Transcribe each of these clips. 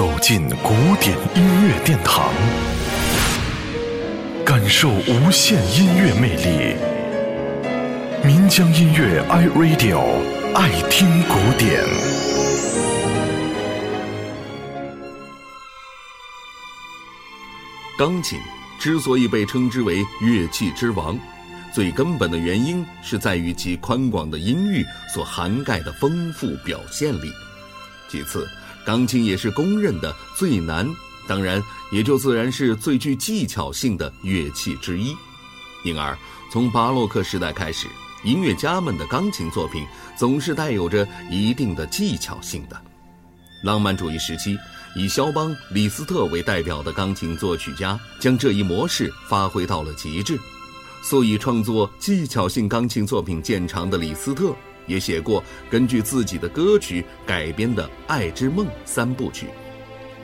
走进古典音乐殿堂，感受无限音乐魅力。民江音乐 iRadio 爱听古典。钢琴之所以被称之为乐器之王，最根本的原因是在于其宽广的音域所涵盖的丰富表现力。其次，钢琴也是公认的最难，当然也就自然是最具技巧性的乐器之一。因而，从巴洛克时代开始，音乐家们的钢琴作品总是带有着一定的技巧性的。浪漫主义时期，以肖邦、李斯特为代表的钢琴作曲家将这一模式发挥到了极致。素以创作技巧性钢琴作品见长的李斯特。也写过根据自己的歌曲改编的《爱之梦》三部曲，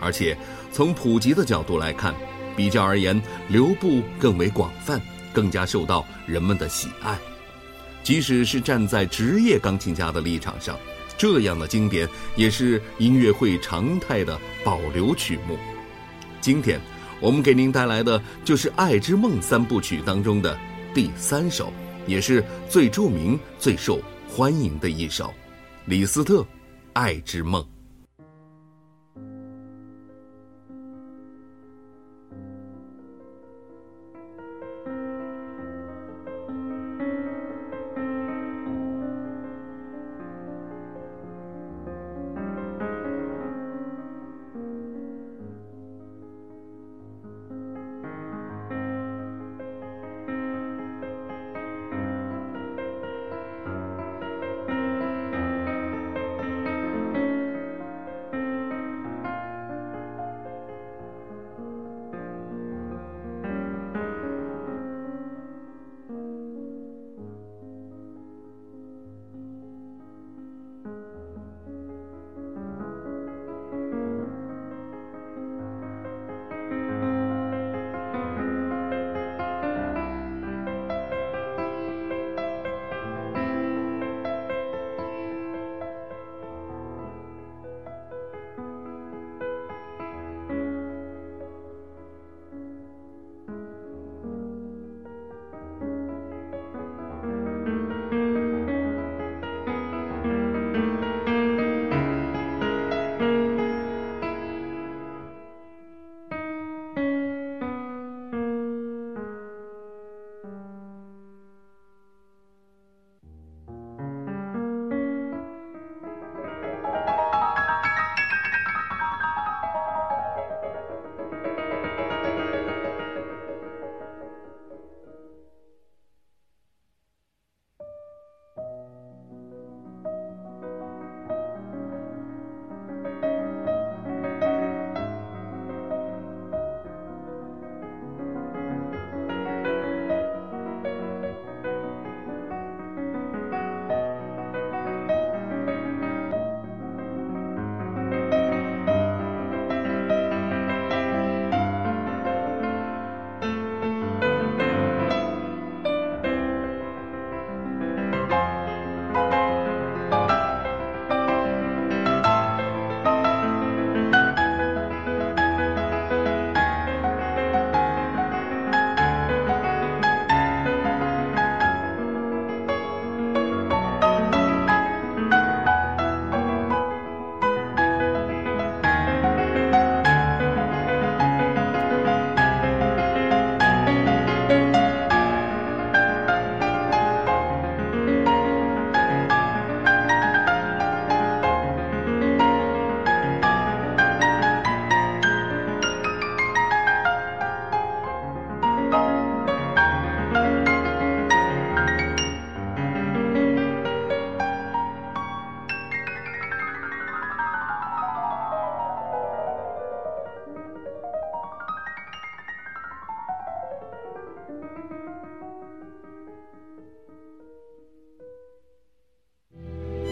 而且从普及的角度来看，比较而言，流布更为广泛，更加受到人们的喜爱。即使是站在职业钢琴家的立场上，这样的经典也是音乐会常态的保留曲目。今天，我们给您带来的就是《爱之梦》三部曲当中的第三首，也是最著名、最受。欢迎的一首，李斯特，《爱之梦》。